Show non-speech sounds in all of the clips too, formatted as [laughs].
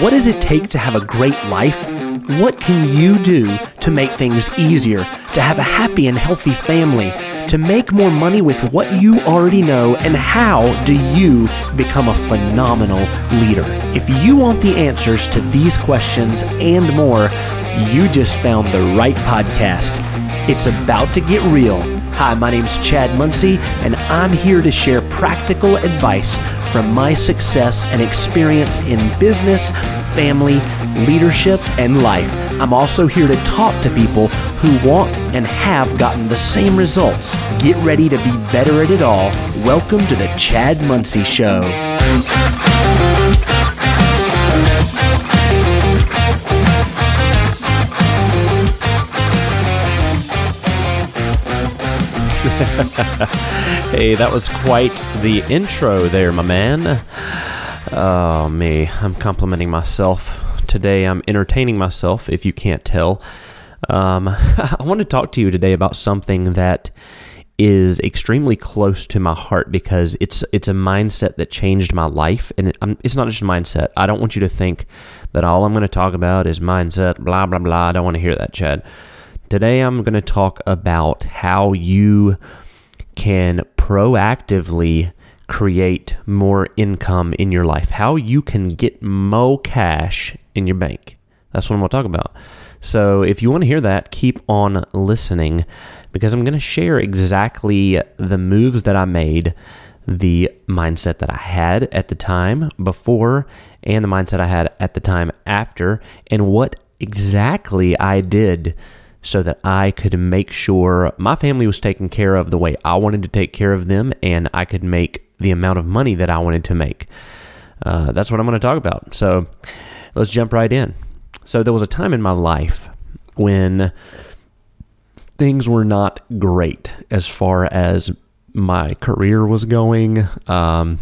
What does it take to have a great life? What can you do to make things easier, to have a happy and healthy family, to make more money with what you already know, and how do you become a phenomenal leader? If you want the answers to these questions and more, you just found the right podcast. It's about to get real. Hi, my name's Chad Muncy, and I'm here to share practical advice from my success and experience in business, family, leadership, and life. I'm also here to talk to people who want and have gotten the same results. Get ready to be better at it all. Welcome to the Chad Muncy Show. [laughs] hey, that was quite the intro there, my man. Oh, me. I'm complimenting myself. Today I'm entertaining myself, if you can't tell. Um, [laughs] I want to talk to you today about something that is extremely close to my heart because it's it's a mindset that changed my life, and it, it's not just mindset. I don't want you to think that all I'm going to talk about is mindset, blah blah blah. I don't want to hear that, Chad. Today, I'm going to talk about how you can proactively create more income in your life, how you can get more cash in your bank. That's what I'm going to talk about. So, if you want to hear that, keep on listening because I'm going to share exactly the moves that I made, the mindset that I had at the time before, and the mindset I had at the time after, and what exactly I did so that I could make sure my family was taken care of the way I wanted to take care of them and I could make the amount of money that I wanted to make. Uh, that's what I'm going to talk about. So let's jump right in. So there was a time in my life when things were not great as far as my career was going. Um,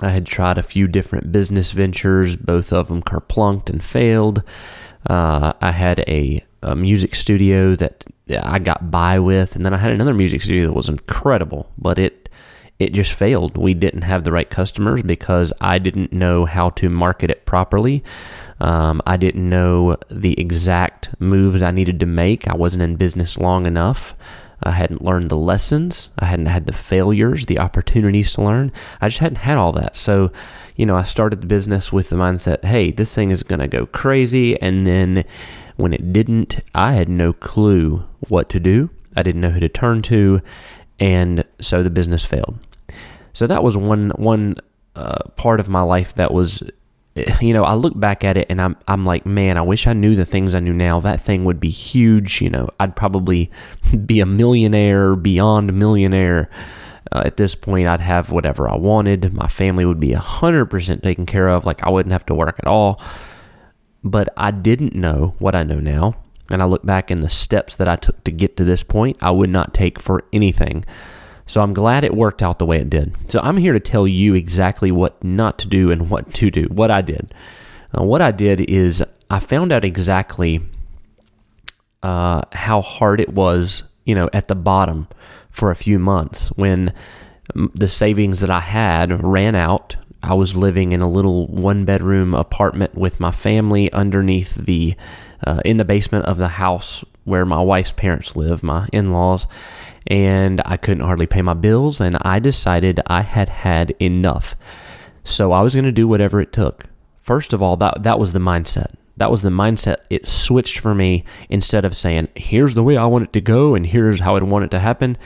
I had tried a few different business ventures, both of them kerplunked and failed. Uh, I had a a music studio that I got by with, and then I had another music studio that was incredible, but it it just failed. We didn't have the right customers because I didn't know how to market it properly. Um, I didn't know the exact moves I needed to make. I wasn't in business long enough. I hadn't learned the lessons. I hadn't had the failures, the opportunities to learn. I just hadn't had all that. So, you know, I started the business with the mindset, hey, this thing is going to go crazy. And then when it didn't, I had no clue what to do. I didn't know who to turn to, and so the business failed. So that was one one uh, part of my life that was, you know, I look back at it and I'm I'm like, man, I wish I knew the things I knew now. That thing would be huge. You know, I'd probably [laughs] be a millionaire, beyond millionaire. Uh, at this point, I'd have whatever I wanted. My family would be 100% taken care of. Like, I wouldn't have to work at all but I didn't know what I know now. And I look back in the steps that I took to get to this point, I would not take for anything. So I'm glad it worked out the way it did. So I'm here to tell you exactly what not to do and what to do, what I did. Uh, what I did is I found out exactly uh, how hard it was, you know, at the bottom for a few months when the savings that I had ran out I was living in a little one bedroom apartment with my family underneath the uh, in the basement of the house where my wife's parents live, my in-laws, and I couldn't hardly pay my bills and I decided I had had enough. So I was going to do whatever it took. First of all, that that was the mindset. That was the mindset. It switched for me instead of saying, "Here's the way I want it to go and here's how I want it to happen."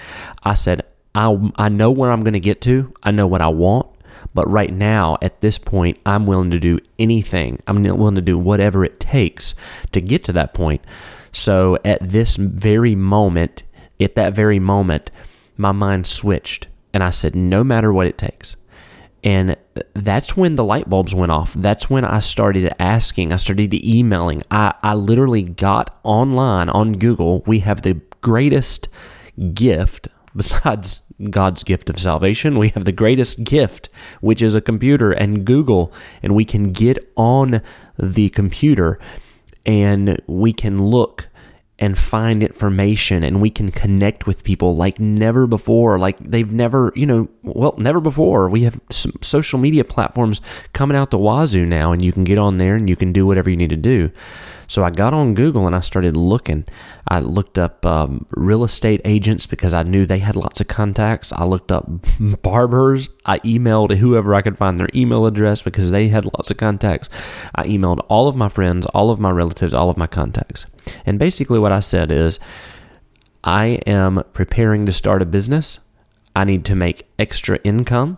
I said, "I I know where I'm going to get to. I know what I want." But right now, at this point, I'm willing to do anything. I'm willing to do whatever it takes to get to that point. So at this very moment, at that very moment, my mind switched and I said, no matter what it takes. And that's when the light bulbs went off. That's when I started asking, I started emailing. I, I literally got online on Google. We have the greatest gift besides God's gift of salvation. We have the greatest gift, which is a computer and Google, and we can get on the computer and we can look and find information and we can connect with people like never before like they've never you know well never before we have social media platforms coming out the wazoo now and you can get on there and you can do whatever you need to do so I got on Google and I started looking. I looked up um, real estate agents because I knew they had lots of contacts. I looked up [laughs] barbers. I emailed whoever I could find their email address because they had lots of contacts. I emailed all of my friends, all of my relatives, all of my contacts. And basically, what I said is, I am preparing to start a business. I need to make extra income.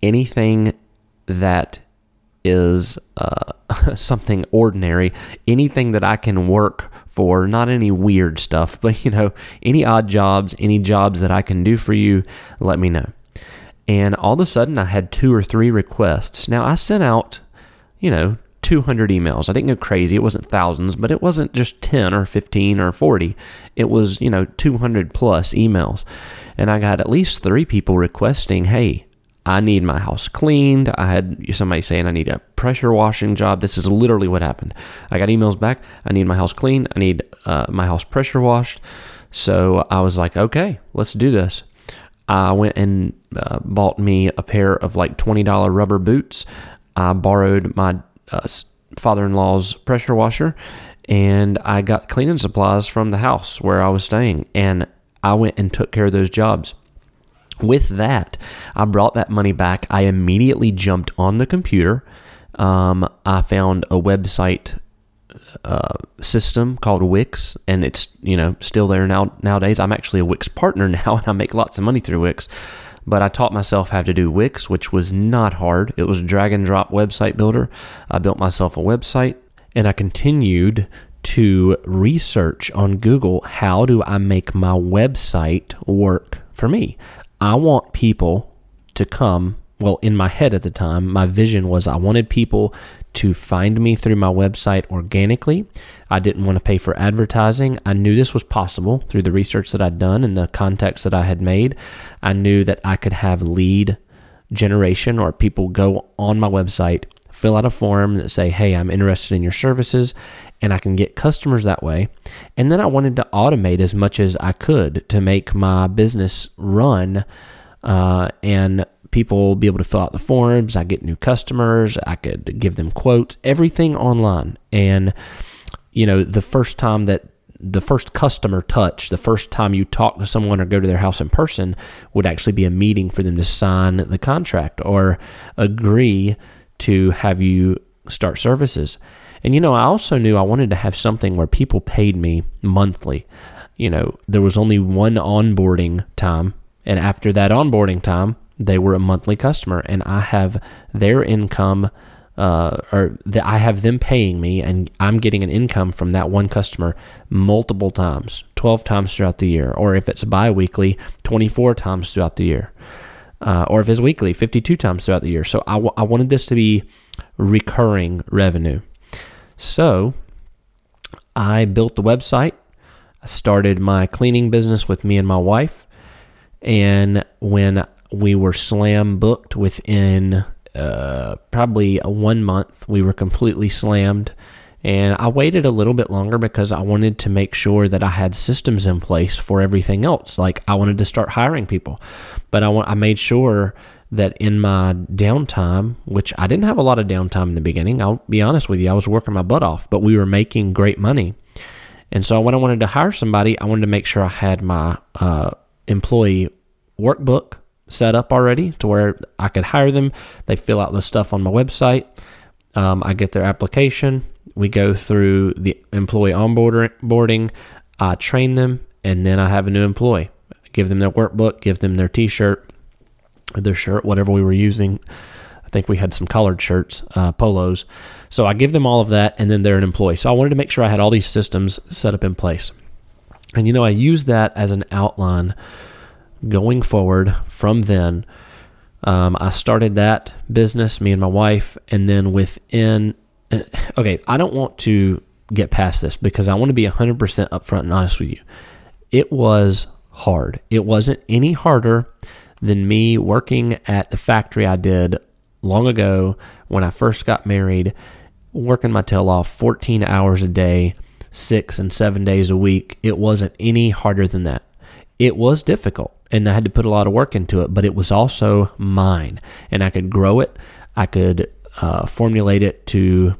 Anything that is uh, [laughs] something ordinary, anything that I can work for, not any weird stuff, [laughs] but you know, any odd jobs, any jobs that I can do for you, let me know. And all of a sudden, I had two or three requests. Now, I sent out, you know, 200 emails. I didn't go crazy. It wasn't thousands, but it wasn't just 10 or 15 or 40. It was, you know, 200 plus emails. And I got at least three people requesting, hey, I need my house cleaned. I had somebody saying I need a pressure washing job. This is literally what happened. I got emails back. I need my house cleaned. I need uh, my house pressure washed. So I was like, okay, let's do this. I went and uh, bought me a pair of like $20 rubber boots. I borrowed my uh, father in law's pressure washer and I got cleaning supplies from the house where I was staying. And I went and took care of those jobs. With that, I brought that money back. I immediately jumped on the computer. Um, I found a website uh, system called Wix, and it's you know still there now nowadays. I'm actually a Wix partner [laughs] now, and I make lots of money through Wix. But I taught myself how to do Wix, which was not hard. It was a drag and drop website builder. I built myself a website, and I continued to research on Google how do I make my website work for me. I want people to come. Well, in my head at the time, my vision was I wanted people to find me through my website organically. I didn't want to pay for advertising. I knew this was possible through the research that I'd done and the contacts that I had made. I knew that I could have lead generation or people go on my website, fill out a form that say, "Hey, I'm interested in your services," and I can get customers that way. And then I wanted to automate as much as I could to make my business run uh, and people be able to fill out the forms. I get new customers. I could give them quotes, everything online. And, you know, the first time that the first customer touch, the first time you talk to someone or go to their house in person would actually be a meeting for them to sign the contract or agree to have you start services. And you know, I also knew I wanted to have something where people paid me monthly. You know, there was only one onboarding time, and after that onboarding time, they were a monthly customer, and I have their income. Uh, or that I have them paying me, and I'm getting an income from that one customer multiple times, 12 times throughout the year, or if it's bi weekly, 24 times throughout the year, uh, or if it's weekly, 52 times throughout the year. So I, w- I wanted this to be recurring revenue. So I built the website. I started my cleaning business with me and my wife. And when we were slam booked within uh, probably one month, we were completely slammed. And I waited a little bit longer because I wanted to make sure that I had systems in place for everything else. Like I wanted to start hiring people, but I want I made sure that in my downtime, which I didn't have a lot of downtime in the beginning, I'll be honest with you, I was working my butt off, but we were making great money. And so when I wanted to hire somebody, I wanted to make sure I had my uh, employee workbook set up already to where I could hire them. They fill out the stuff on my website. Um, I get their application. We go through the employee onboarding. I train them, and then I have a new employee. Give them their workbook, give them their T-shirt, their shirt, whatever we were using. I think we had some collared shirts, uh, polos. So I give them all of that, and then they're an employee. So I wanted to make sure I had all these systems set up in place. And you know, I use that as an outline going forward from then. Um, I started that business, me and my wife, and then within, okay, I don't want to get past this because I want to be 100% upfront and honest with you. It was hard. It wasn't any harder than me working at the factory I did long ago when I first got married, working my tail off 14 hours a day, six and seven days a week. It wasn't any harder than that. It was difficult and I had to put a lot of work into it, but it was also mine and I could grow it. I could uh, formulate it to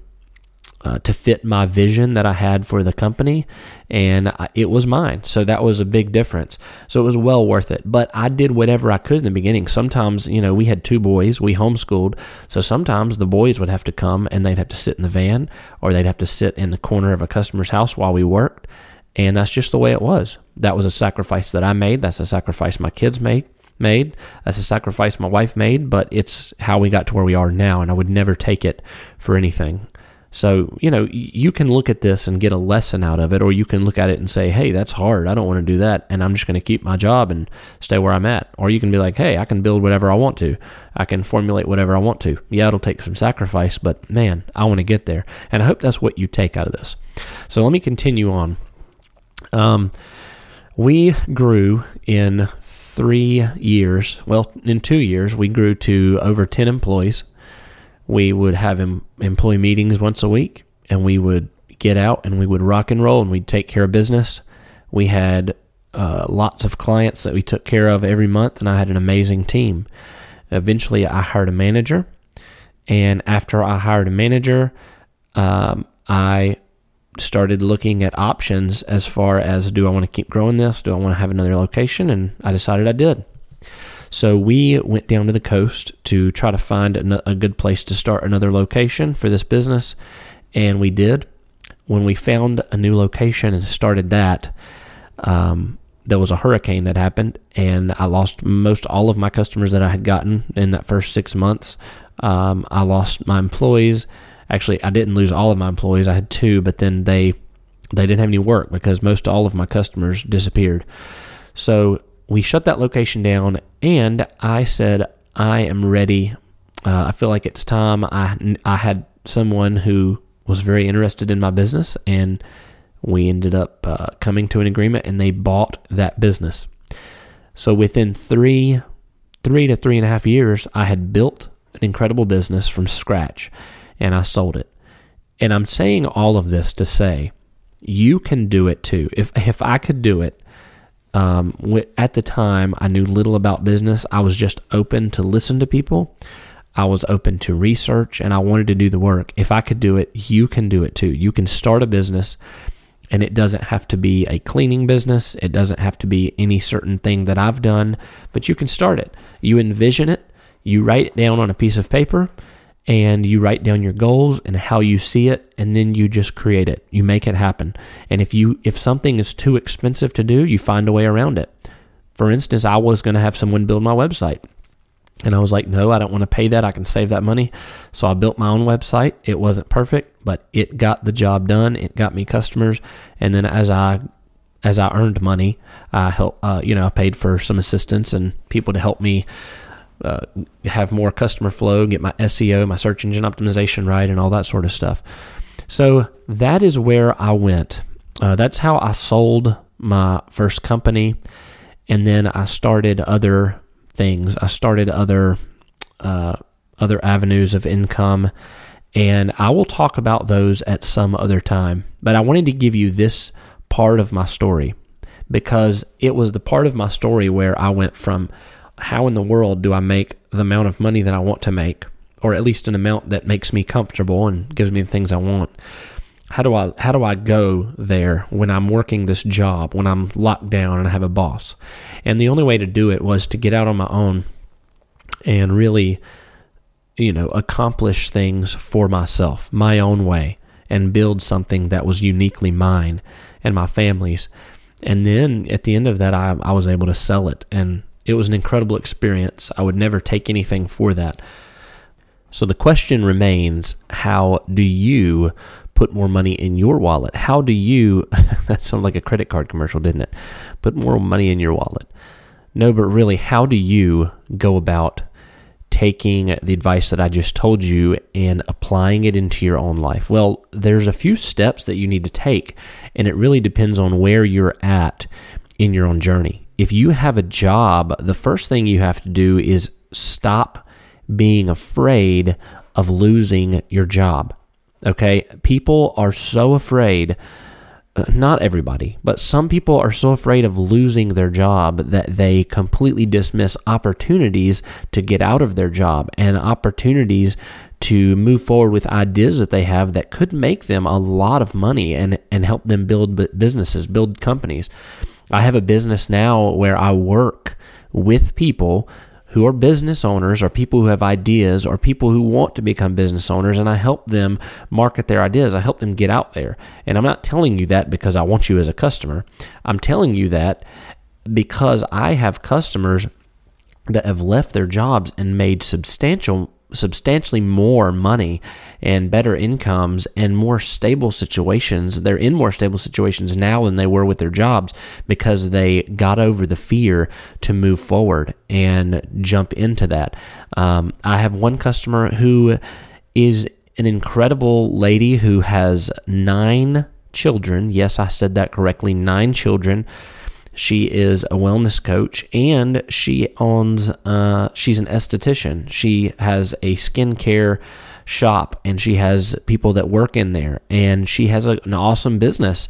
uh, to fit my vision that I had for the company, and I, it was mine. So that was a big difference. So it was well worth it. But I did whatever I could in the beginning. Sometimes, you know, we had two boys, we homeschooled. So sometimes the boys would have to come and they'd have to sit in the van or they'd have to sit in the corner of a customer's house while we worked. And that's just the way it was. That was a sacrifice that I made. That's a sacrifice my kids made made. That's a sacrifice my wife made, but it's how we got to where we are now, and I would never take it for anything. So, you know, you can look at this and get a lesson out of it, or you can look at it and say, hey, that's hard. I don't want to do that. And I'm just going to keep my job and stay where I'm at. Or you can be like, hey, I can build whatever I want to. I can formulate whatever I want to. Yeah, it'll take some sacrifice, but man, I want to get there. And I hope that's what you take out of this. So let me continue on. Um, we grew in three years. Well, in two years, we grew to over 10 employees we would have em- employee meetings once a week and we would get out and we would rock and roll and we'd take care of business. We had uh, lots of clients that we took care of every month, and I had an amazing team. Eventually, I hired a manager, and after I hired a manager, um, I started looking at options as far as do I want to keep growing this? Do I want to have another location? And I decided I did. So we went down to the coast to try to find a good place to start another location for this business, and we did. When we found a new location and started that, um, there was a hurricane that happened, and I lost most all of my customers that I had gotten in that first six months. Um, I lost my employees. Actually, I didn't lose all of my employees. I had two, but then they they didn't have any work because most all of my customers disappeared. So we shut that location down, and I said, I am ready. Uh, I feel like it's time. I, I had someone who was very interested in my business, and we ended up uh, coming to an agreement, and they bought that business. So within three, three to three and a half years, I had built an incredible business from scratch, and I sold it. And I'm saying all of this to say, you can do it too. If if I could do it, um, at the time, I knew little about business. I was just open to listen to people. I was open to research and I wanted to do the work. If I could do it, you can do it too. You can start a business and it doesn't have to be a cleaning business. It doesn't have to be any certain thing that I've done, but you can start it. You envision it, you write it down on a piece of paper, and you write down your goals and how you see it and then you just create it. You make it happen. And if you if something is too expensive to do you find a way around it. For instance i was going to have someone build my website and i was like no i don't want to pay that. I can save that money. So i built my own website. It wasn't perfect but it got the job done. It got me customers. And then as i as i earned money i help uh, you know i paid for some assistance and people to help me uh, have more customer flow, get my SEO, my search engine optimization right, and all that sort of stuff. So that is where I went. Uh, that's how I sold my first company, and then I started other things. I started other uh, other avenues of income, and I will talk about those at some other time. But I wanted to give you this part of my story because it was the part of my story where I went from how in the world do I make the amount of money that I want to make, or at least an amount that makes me comfortable and gives me the things I want? How do I how do I go there when I'm working this job, when I'm locked down and I have a boss? And the only way to do it was to get out on my own and really you know, accomplish things for myself, my own way, and build something that was uniquely mine and my family's. And then at the end of that, I, I was able to sell it and it was an incredible experience. I would never take anything for that. So the question remains how do you put more money in your wallet? How do you, [laughs] that sounded like a credit card commercial, didn't it? Put more money in your wallet. No, but really, how do you go about taking the advice that I just told you and applying it into your own life? Well, there's a few steps that you need to take, and it really depends on where you're at in your own journey if you have a job, the first thing you have to do is stop being afraid of losing your job. Okay? People are so afraid uh, not everybody, but some people are so afraid of losing their job that they completely dismiss opportunities to get out of their job and opportunities to move forward with ideas that they have that could make them a lot of money and, and help them build businesses, build companies. I have a business now where I work with people who are business owners or people who have ideas or people who want to become business owners and I help them market their ideas. I help them get out there. And I'm not telling you that because I want you as a customer. I'm telling you that because I have customers that have left their jobs and made substantial substantially more money and better incomes and more stable situations. They're in more stable situations now than they were with their jobs because they got over the fear to move forward and jump into that. Um, I have one customer who is an incredible lady who has nine children. Yes, I said that correctly nine children. She is a wellness coach and she owns, uh, she's an esthetician. She has a skincare shop and she has people that work in there and she has a, an awesome business.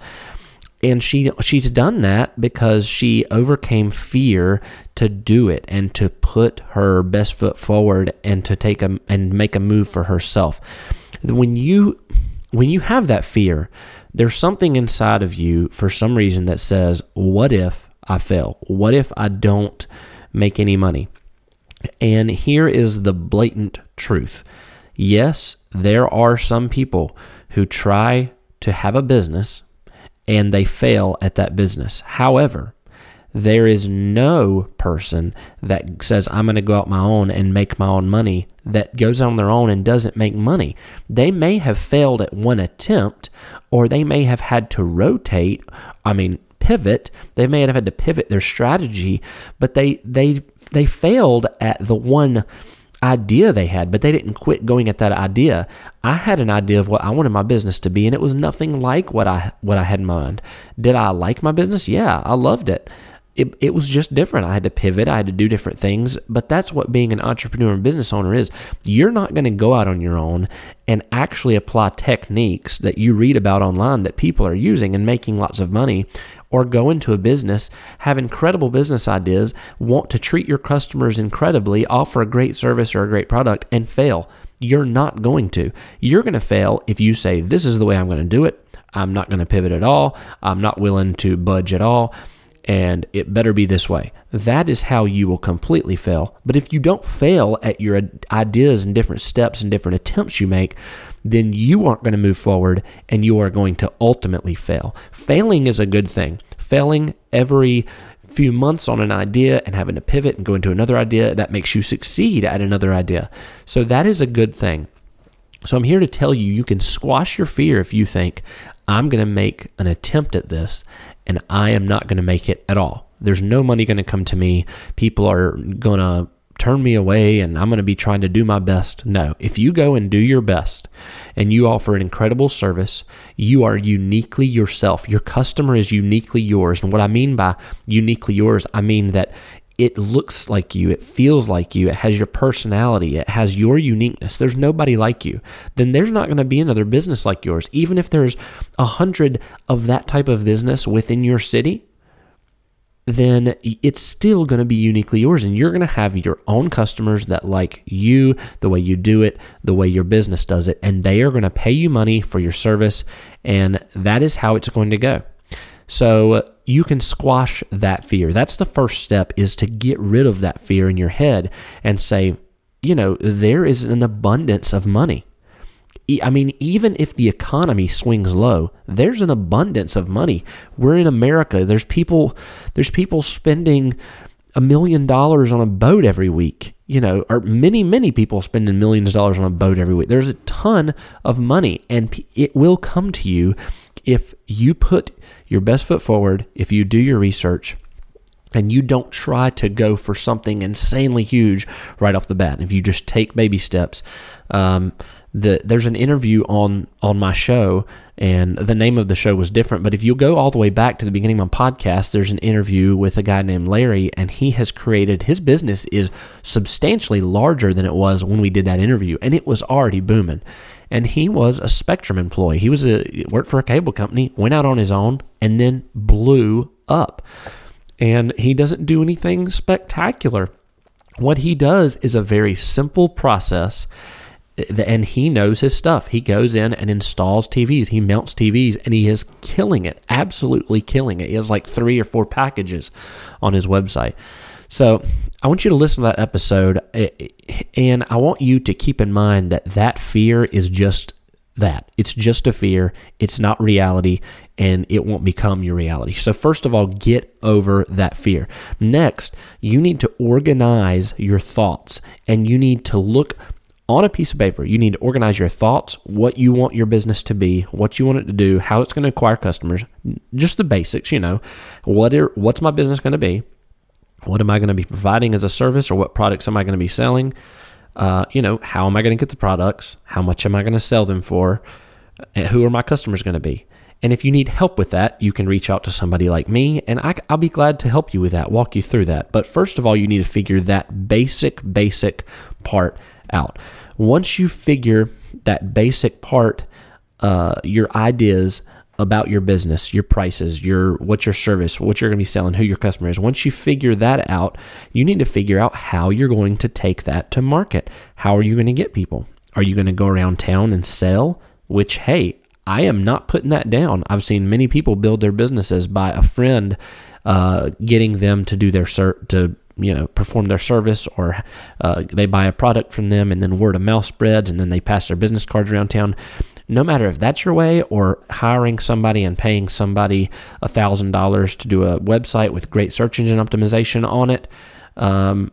And she she's done that because she overcame fear to do it and to put her best foot forward and to take a and make a move for herself. When you when you have that fear, there's something inside of you for some reason that says, What if I fail? What if I don't make any money? And here is the blatant truth. Yes, there are some people who try to have a business and they fail at that business. However, there is no person that says, I'm going to go out my own and make my own money that goes on their own and doesn't make money. They may have failed at one attempt, or they may have had to rotate, I mean, pivot. They may have had to pivot their strategy, but they, they, they failed at the one idea they had, but they didn't quit going at that idea. I had an idea of what I wanted my business to be, and it was nothing like what I what I had in mind. Did I like my business? Yeah, I loved it it, it was just different. I had to pivot, I had to do different things. But that's what being an entrepreneur and business owner is. You're not going to go out on your own and actually apply techniques that you read about online that people are using and making lots of money, or go into a business, have incredible business ideas, want to treat your customers incredibly, offer a great service or a great product, and fail. You're not going to. You're going to fail if you say, This is the way I'm going to do it. I'm not going to pivot at all. I'm not willing to budge at all and it better be this way. That is how you will completely fail. But if you don't fail at your ideas and different steps and different attempts you make, then you aren't going to move forward and you are going to ultimately fail. Failing is a good thing. Failing every few months on an idea and having to pivot and go into another idea, that makes you succeed at another idea. So that is a good thing. So I'm here to tell you you can squash your fear if you think, I'm going to make an attempt at this and I am not going to make it at all. There's no money going to come to me. People are going to turn me away and I'm going to be trying to do my best. No, if you go and do your best and you offer an incredible service, you are uniquely yourself. Your customer is uniquely yours. And what I mean by uniquely yours, I mean that it looks like you, it feels like you, it has your personality, it has your uniqueness. There's nobody like you. Then there's not going to be another business like yours. Even if there's a hundred of that type of business within your city, then it's still going to be uniquely yours. And you're going to have your own customers that like you, the way you do it, the way your business does it, and they are going to pay you money for your service. And that is how it's going to go. So you can squash that fear. That's the first step is to get rid of that fear in your head and say, you know, there is an abundance of money. I mean, even if the economy swings low, there's an abundance of money. We're in America. There's people there's people spending a million dollars on a boat every week, you know, or many, many people spending millions of dollars on a boat every week. There's a ton of money, and it will come to you if you put your best foot forward, if you do your research, and you don't try to go for something insanely huge right off the bat. If you just take baby steps, um, the, there's an interview on on my show, and the name of the show was different. But if you go all the way back to the beginning of my podcast, there's an interview with a guy named Larry, and he has created his business is substantially larger than it was when we did that interview, and it was already booming. And he was a Spectrum employee. He was a worked for a cable company, went out on his own, and then blew up. And he doesn't do anything spectacular. What he does is a very simple process eh, and he knows his stuff. He goes in and installs TVs. He mounts TVs and he is killing it, absolutely killing it. He has like three or four packages on his website. So I want you to listen to that episode eh, eh, and I want you to keep in mind that that fear is just that. It's just a fear. It's not reality and it won't become your reality. So, first of all, get over that fear. Next, you need to organize your thoughts and you need to look on a piece of paper, you need to organize your thoughts, what you want your business to be, what you want it to do, how it's going to acquire customers, just the basics, you know. What are, what's my business going to be? What am I going to be providing as a service or what products am I going to be selling? Uh, you know, how am I going to get the products? How much am I going to sell them for? And who are my customers going to be? And if you need help with that, you can reach out to somebody like me, and I, will be glad to help you with that, walk you through that. But first of all, you need to figure that basic, basic part out. Once you figure that basic part, uh, your ideas about your business, your prices, your what's your service, what you're going to be selling, who your customer is. Once you figure that out, you need to figure out how you're going to take that to market. How are you going to get people? Are you going to go around town and sell? Which hey, I am not putting that down. I've seen many people build their businesses by a friend uh, getting them to do their cert to you know perform their service or uh, they buy a product from them and then word of mouth spreads and then they pass their business cards around town no matter if that's your way or hiring somebody and paying somebody a thousand dollars to do a website with great search engine optimization on it um,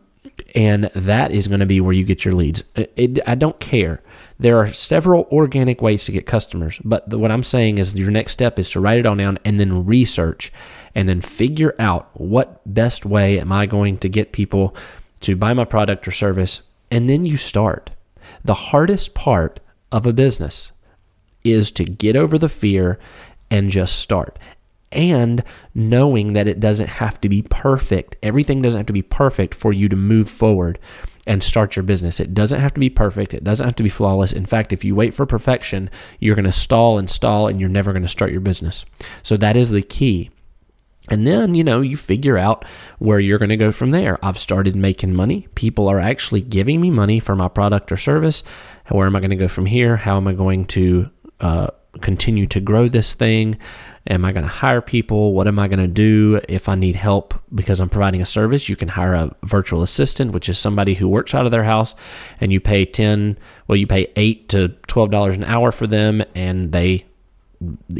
and that is going to be where you get your leads it, it, i don't care there are several organic ways to get customers but the, what i'm saying is your next step is to write it all down and then research and then figure out what best way am I going to get people to buy my product or service. And then you start. The hardest part of a business is to get over the fear and just start. And knowing that it doesn't have to be perfect. Everything doesn't have to be perfect for you to move forward and start your business. It doesn't have to be perfect. It doesn't have to be flawless. In fact, if you wait for perfection, you're going to stall and stall and you're never going to start your business. So that is the key and then, you know, you figure out where you're going to go from there. I've started making money. People are actually giving me money for my product or service. Where am I going to go from here? How am I going to uh, continue to grow this thing? Am I going to hire people? What am I going to do if I need help because I'm providing a service? You can hire a virtual assistant, which is somebody who works out of their house, and you pay 10, well, you pay 8 to $12 an hour for them, and they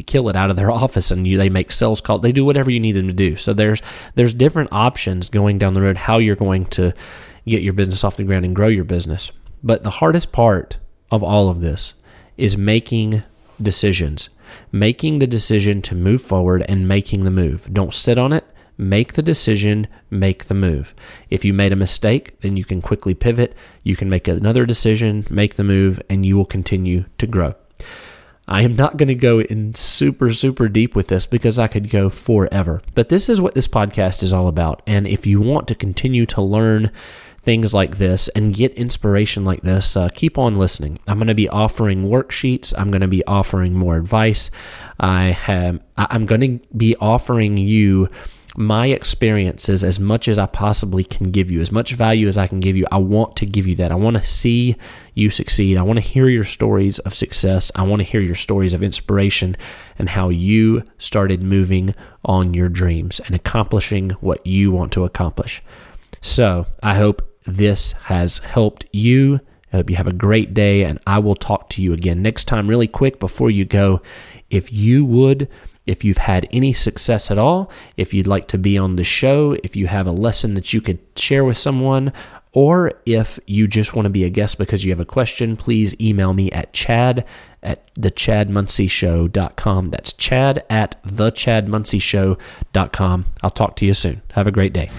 kill it out of their [laughs] office and you, they make sales calls they do whatever you need them to do so there's there's different options going down the road how you're going to get your business off the ground and grow your business but the hardest part of all of this is making decisions. Making the decision to move forward and making the move. Don't sit on it. Make the decision make the move. If you made a mistake then you can quickly pivot. You can make another decision make the move and you will continue to grow. I am not going to go in super, super deep with this because I could go forever. But this is what this podcast is all about. And if you want to continue to learn things like this and get inspiration like this, uh, keep on listening. I'm going to be offering worksheets. I'm going to be offering more advice. I have. I'm going to be offering you my experiences as much as I possibly can give you, as much value as I can give you. I want to give you that. I want to see you succeed. I want to hear your stories of success. I want to hear your stories of inspiration and how you started moving on your dreams and accomplishing what you want to accomplish. So I hope this has helped you. I hope you have a great day, and I will talk to you again next time, really quick before you go. If you would, if you've had any success at all, if you'd like to be on the show, if you have a lesson that you could share with someone, or if you just want to be a guest because you have a question, please email me at chad at thechadmuncyshow.com. That's chad at thechadmuncyshow.com. I'll talk to you soon. Have a great day.